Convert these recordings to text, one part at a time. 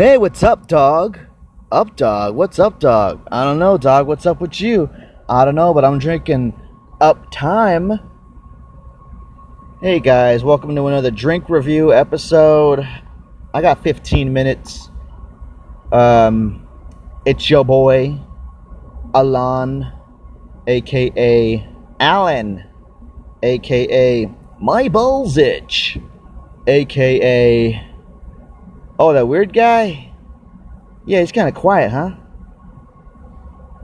Hey, what's up, dog? Up, dog. What's up, dog? I don't know, dog. What's up with you? I don't know, but I'm drinking Uptime. Hey, guys. Welcome to another drink review episode. I got 15 minutes. Um, it's your boy, Alan, aka Alan, aka My Balls Itch, aka Oh, that weird guy? Yeah, he's kind of quiet, huh?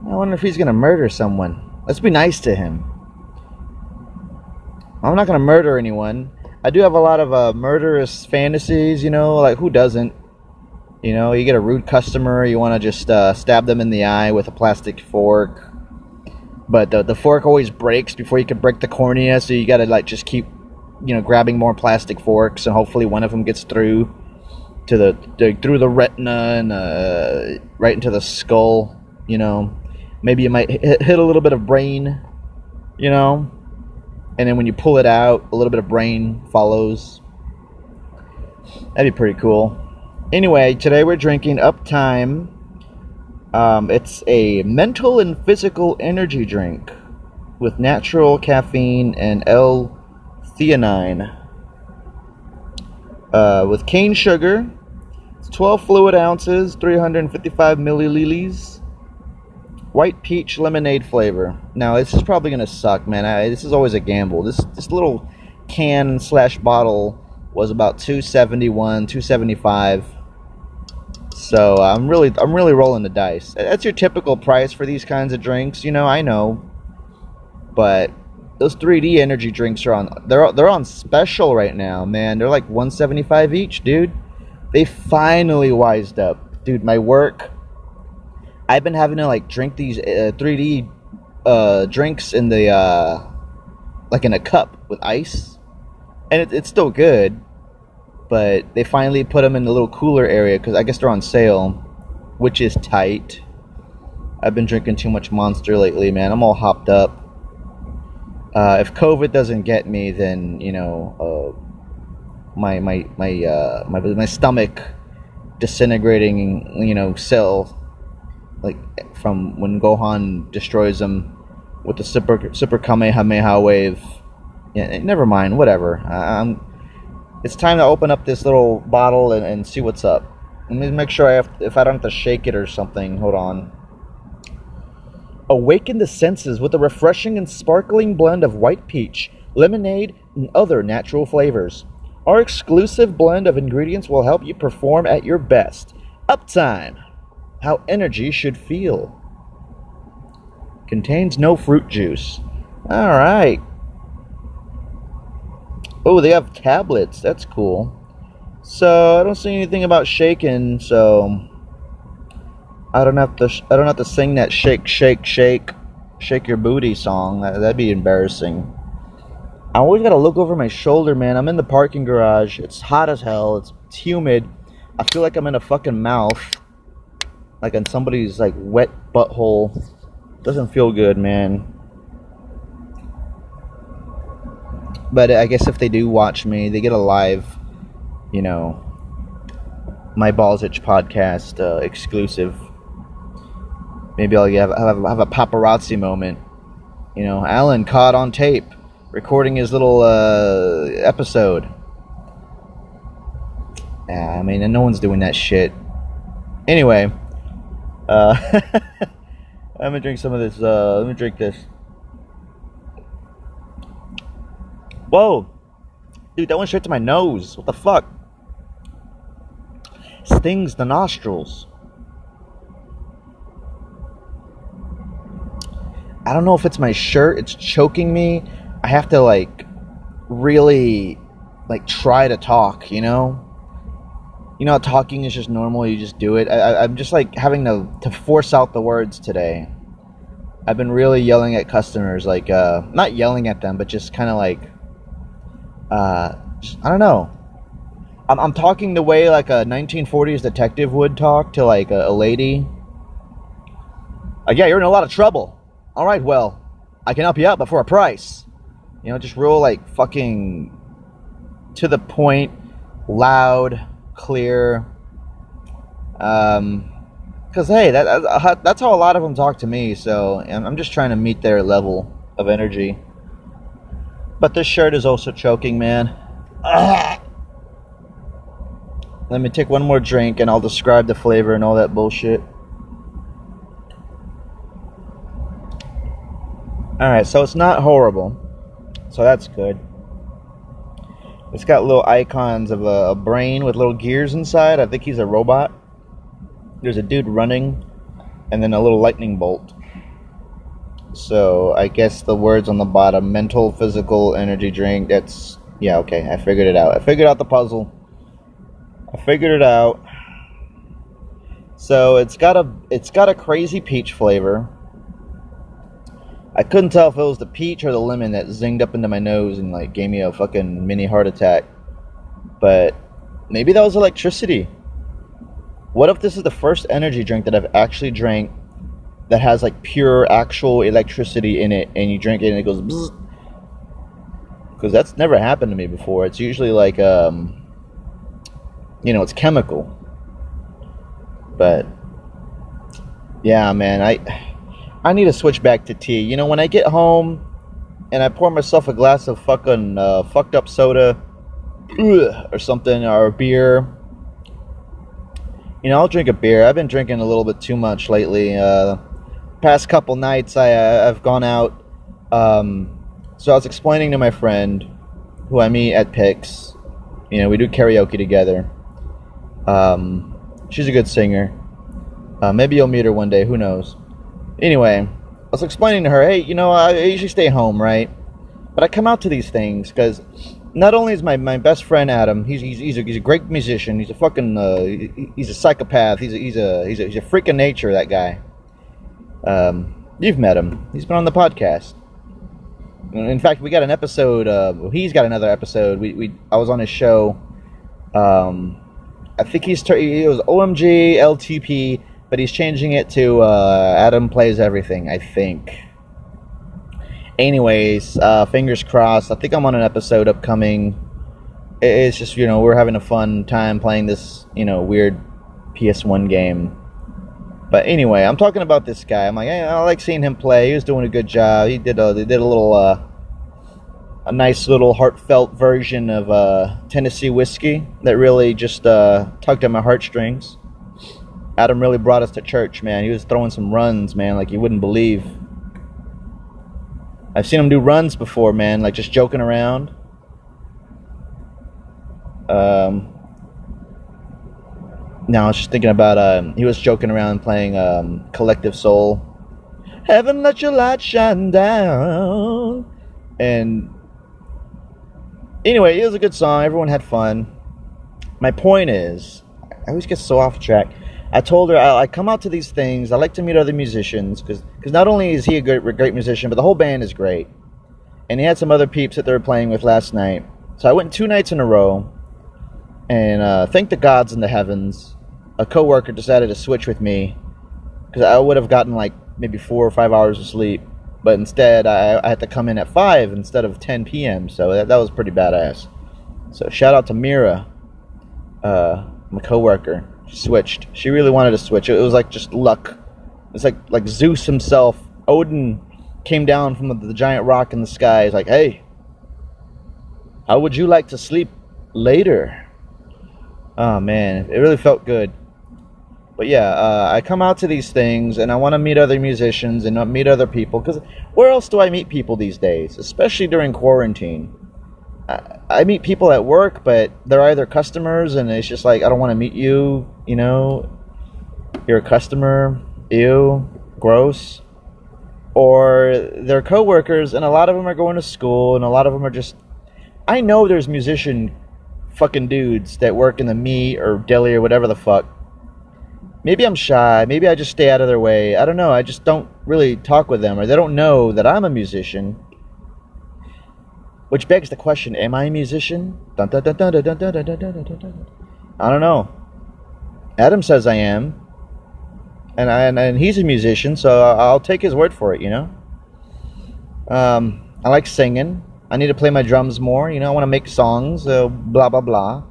I wonder if he's going to murder someone. Let's be nice to him. I'm not going to murder anyone. I do have a lot of uh, murderous fantasies, you know, like who doesn't? You know, you get a rude customer, you want to just uh, stab them in the eye with a plastic fork. But the, the fork always breaks before you can break the cornea, so you got to like just keep, you know, grabbing more plastic forks, and hopefully one of them gets through to the, through the retina and uh, right into the skull. You know, maybe you might hit, hit a little bit of brain. You know, and then when you pull it out, a little bit of brain follows. That'd be pretty cool. Anyway, today we're drinking Uptime. Um, it's a mental and physical energy drink with natural caffeine and L-theanine. Uh, with cane sugar, it's 12 fluid ounces, 355 milliliters. White peach lemonade flavor. Now this is probably gonna suck, man. I, this is always a gamble. This this little can slash bottle was about 271, 275. So I'm really I'm really rolling the dice. That's your typical price for these kinds of drinks, you know. I know, but those 3D energy drinks are on they're they're on special right now, man. They're like 175 each, dude. They finally wised up, dude. My work. I've been having to like drink these uh, 3D uh, drinks in the uh, like in a cup with ice, and it, it's still good. But they finally put them in the little cooler area because I guess they're on sale, which is tight. I've been drinking too much Monster lately, man. I'm all hopped up. Uh, if COVID doesn't get me, then you know uh, my my my uh, my my stomach disintegrating, you know, cell like from when Gohan destroys them with the super super Kamehameha wave. Yeah, never mind. Whatever. I'm. It's time to open up this little bottle and, and see what's up. Let me make sure I have if I don't have to shake it or something. Hold on. Awaken the senses with a refreshing and sparkling blend of white peach, lemonade, and other natural flavors. Our exclusive blend of ingredients will help you perform at your best. Uptime. How energy should feel. Contains no fruit juice. All right. Oh, they have tablets. That's cool. So I don't see anything about shaking. So I don't have to. I don't have to sing that shake, shake, shake, shake your booty song. That'd be embarrassing. I always gotta look over my shoulder, man. I'm in the parking garage. It's hot as hell. It's, it's humid. I feel like I'm in a fucking mouth, like in somebody's like wet butthole. Doesn't feel good, man. But I guess if they do watch me, they get a live, you know, my Balls Itch podcast uh, exclusive. Maybe I'll have, have, have a paparazzi moment. You know, Alan caught on tape recording his little uh, episode. Yeah, I mean, no one's doing that shit. Anyway, uh, I'm gonna drink some of this. Uh, let me drink this. Whoa, dude, that went straight to my nose. What the fuck? Stings the nostrils. I don't know if it's my shirt. It's choking me. I have to like really like try to talk. You know. You know, talking is just normal. You just do it. I, I'm just like having to to force out the words today. I've been really yelling at customers, like uh, not yelling at them, but just kind of like, uh, I don't know. I'm, I'm talking the way like a 1940s detective would talk to like a, a lady. Like, yeah, you're in a lot of trouble. All right, well, I can help you out, but for a price. You know, just real like fucking to the point, loud, clear. Um, because hey, that, that's how a lot of them talk to me. So I'm just trying to meet their level of energy. But this shirt is also choking, man. Ah. Let me take one more drink and I'll describe the flavor and all that bullshit. Alright, so it's not horrible. So that's good. It's got little icons of a, a, brain with little gears inside. I think he's a robot. There's a dude running, and then a little lightning bolt. So I guess the words on the bottom mental, physical, energy drink. That's, yeah, okay. I figured it out. I figured out the puzzle. I figured it out. So it's got a it's got a crazy peach flavor. I couldn't tell if it was the peach or the lemon that zinged up into my nose and like gave me a fucking mini heart attack. But maybe that was electricity. What if this is the first energy drink that I've actually drank that has like pure actual electricity in it and you drink it and it goes because that's never happened to me before. It's usually like um you know, it's chemical. But yeah, man, I I need to switch back to tea. You know, when I get home and I pour myself a glass of fucking uh, fucked up soda or something or a beer, you know, I'll drink a beer. I've been drinking a little bit too much lately. Uh, past couple nights, I uh, I've gone out. Um, so I was explaining to my friend, who I meet at Pix. You know, we do karaoke together. Um, she's a good singer. Uh, maybe you'll meet her one day. Who knows? Anyway, I was explaining to her, hey, you know, I usually stay home, right? But I come out to these things because not only is my, my best friend Adam, he's he's, he's, a, he's a great musician. He's a fucking uh, he's a psychopath. He's a, he's a he's a he's a freak of nature. That guy. Um, you've met him. He's been on the podcast. In fact, we got an episode. Uh, he's got another episode. We, we I was on his show. Um, I think he's it was OMG LTP, but he's changing it to uh, Adam plays everything. I think. Anyways, uh, fingers crossed. I think I'm on an episode upcoming. It's just you know we're having a fun time playing this you know weird PS1 game. But anyway, I'm talking about this guy. I'm like, hey, I like seeing him play. He was doing a good job. He did a, he did a little uh, a nice little heartfelt version of uh, Tennessee whiskey that really just uh, tugged at my heartstrings. Adam really brought us to church, man. He was throwing some runs, man, like you wouldn't believe. I've seen him do runs before, man, like just joking around. Um, now I was just thinking about um, he was joking around playing um, Collective Soul. Heaven let your light shine down. And Anyway, it was a good song. Everyone had fun. My point is, I always get so off track. I told her I, I come out to these things. I like to meet other musicians because not only is he a great, great musician, but the whole band is great. And he had some other peeps that they were playing with last night. So I went two nights in a row, and uh, thank the gods in the heavens, a coworker decided to switch with me because I would have gotten like maybe four or five hours of sleep but instead I, I had to come in at 5 instead of 10 p.m. So that, that was pretty badass. So shout out to Mira, uh, my coworker. Switched. She really wanted to switch. It was like just luck. It's like like Zeus himself, Odin, came down from the, the giant rock in the sky. He's like, "Hey, how would you like to sleep later?" Oh man, it really felt good but yeah, uh, I come out to these things and I want to meet other musicians and meet other people because where else do I meet people these days, especially during quarantine? I, I meet people at work, but they're either customers and it's just like, I don't want to meet you, you know, you're a customer, ew, gross. Or they're coworkers and a lot of them are going to school and a lot of them are just. I know there's musician fucking dudes that work in the meat or deli or whatever the fuck maybe I'm shy. Maybe I just stay out of their way. I don't know. I just don't really talk with them, or they don't know that I'm a musician. Which begs the question: Am I a musician? I don't know. Adam says I am, and I, and, and he's a musician, so I'll take his word for it. You know. Um, I like singing. I need to play my drums more. You know, I want to make songs. Uh, blah blah blah.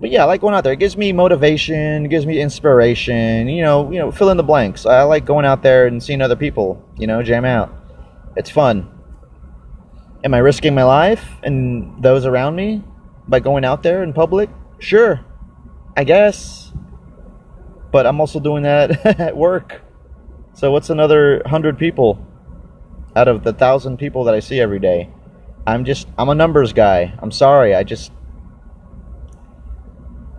but yeah, I like going out there. It gives me motivation, it gives me inspiration. You know, you know, fill in the blanks. I like going out there and seeing other people. You know, jam out. It's fun. Am I risking my life and those around me by going out there in public? Sure, I guess. But I'm also doing that at work. So what's another hundred people out of the thousand people that I see every day? I'm just I'm a numbers guy. I'm sorry. I just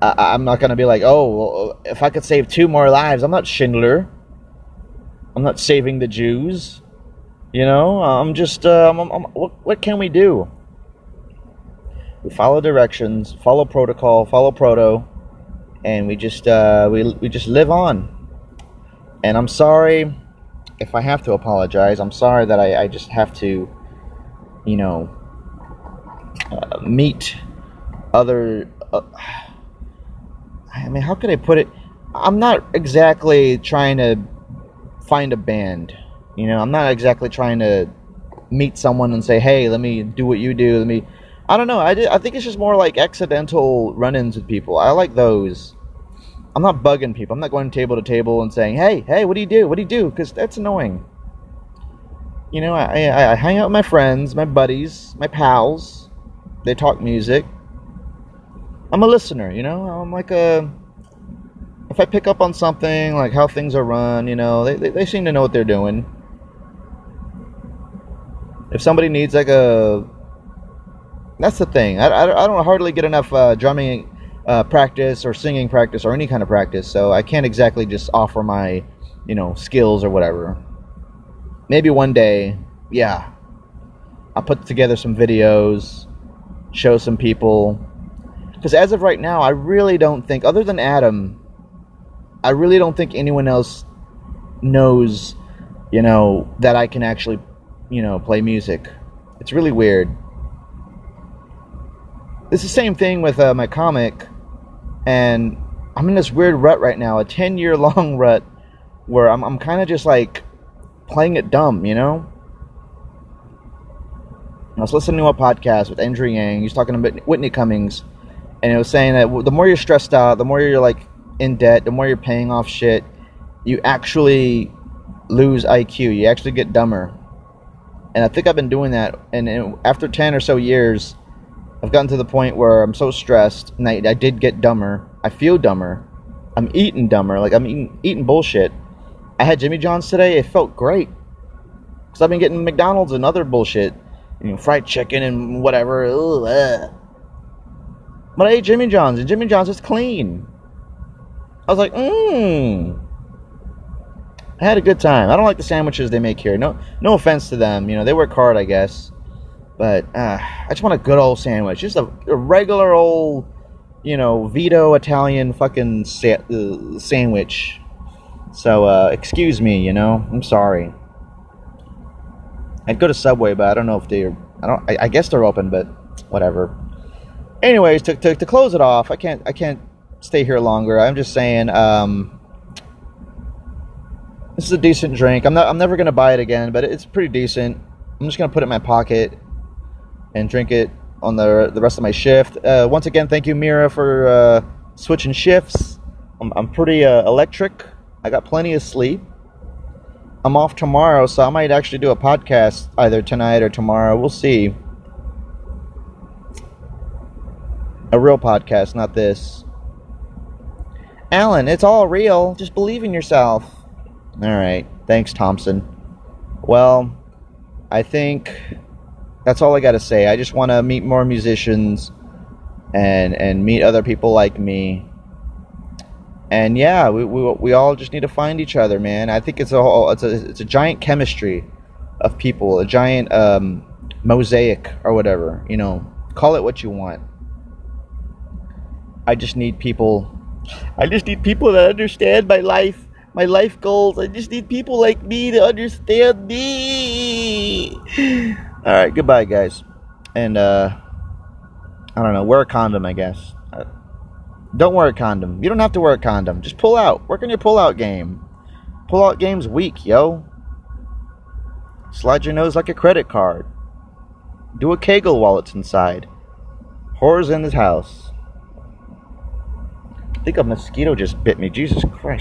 I, am not gonna be like, oh, well, if I could save two more lives, I'm not Schindler. I'm not saving the Jews. You know, I'm just, uh, I'm, I'm, what, what can we do? We follow directions, follow protocol, follow proto, and we just, uh, we, we just live on. And I'm sorry if I have to apologize. I'm sorry that I, I just have to, you know, uh, meet other. Uh, I mean, how could I put it? I'm not exactly trying to find a band. You know, I'm not exactly trying to meet someone and say, "Hey, let me do what you do." Let me. I don't know. I, I think it's just more like accidental run-ins with people. I like those. I'm not bugging people. I'm not going table to table and saying, "Hey, hey, what do you do? What do you do?" Because that's annoying. You know, I, I, I hang out with my friends, my buddies, my pals. They talk music. I'm a listener, you know. I'm like a. If I pick up on something like how things are run, you know, they, they, they seem to know what they're doing. If somebody needs like a, that's the thing. I, I, I don't hardly get enough uh, drumming uh, practice or singing practice or any kind of practice, so I can't exactly just offer my, you know, skills or whatever. Maybe one day, yeah, I'll put together some videos, show some people, because as of right now, I really don't think, other than Adam, I really don't think anyone else knows, you know, that I can actually, you know, play music. It's really weird. It's the same thing with uh, my comic, and I'm in this weird rut right now, a 10 year long rut, where I'm, I'm kind of just like playing it dumb, you know? I was listening to a podcast with Andrew Yang. He's talking about Whitney Cummings and it was saying that the more you're stressed out, the more you're like in debt, the more you're paying off shit, you actually lose IQ. You actually get dumber. And I think I've been doing that. And, after 10 or so years, I've gotten to the point where I'm so stressed, and I, I did get dumber. I feel dumber. I'm eating dumber. Like, I'm eating, eating bullshit. I had Jimmy John's today. It felt great. Because I've been getting McDonald's and other bullshit. You know, fried chicken and whatever. Ugh, but I ate Jimmy John's, and Jimmy John's is clean. I was like, mmm. I had a good time. I don't like the sandwiches they make here. No, no offense to them. You know, they work hard, I guess. But uh, I just want a good old sandwich, just a, a regular old, you know, Vito Italian fucking sa- uh, sandwich. So uh, excuse me, you know, I'm sorry. I'd go to Subway, but I don't know if they're. I don't. I, I guess they're open, but whatever anyways, to, to, to close it off, I can't I can't stay here longer. I'm just saying, um, this is a decent drink. I'm not I'm never gonna buy it again, but it's pretty decent. I'm just gonna put it in my pocket and drink it on the the rest of my shift. Uh, once again, thank you, Mira, for uh, switching shifts. I'm, I'm pretty uh, electric. I got plenty of sleep. I'm off tomorrow, so I might actually do a podcast either tonight or tomorrow. We'll see. A real podcast, not this. Alan, it's all real. Just believe in yourself. All right. Thanks, Thompson. Well, I think that's all I got to say. I just want to meet more musicians and and meet other people like me. And yeah, we, we, we all just need to find each other, man. I think it's a whole, it's a it's a giant chemistry of people, a giant um, mosaic or whatever. You know, call it what you want. I just need people. I just need people that understand my life, my life goals. I just need people like me to understand me. All right, goodbye, guys. And uh, I don't know. Wear a condom, I guess. Uh, don't wear a condom. You don't have to wear a condom. Just pull out. Work on your pull out game. Pull out game's weak, yo. Slide your nose like a credit card. Do a kegel while it's inside. Horrors in his house. I think a mosquito just bit me. Jesus Christ.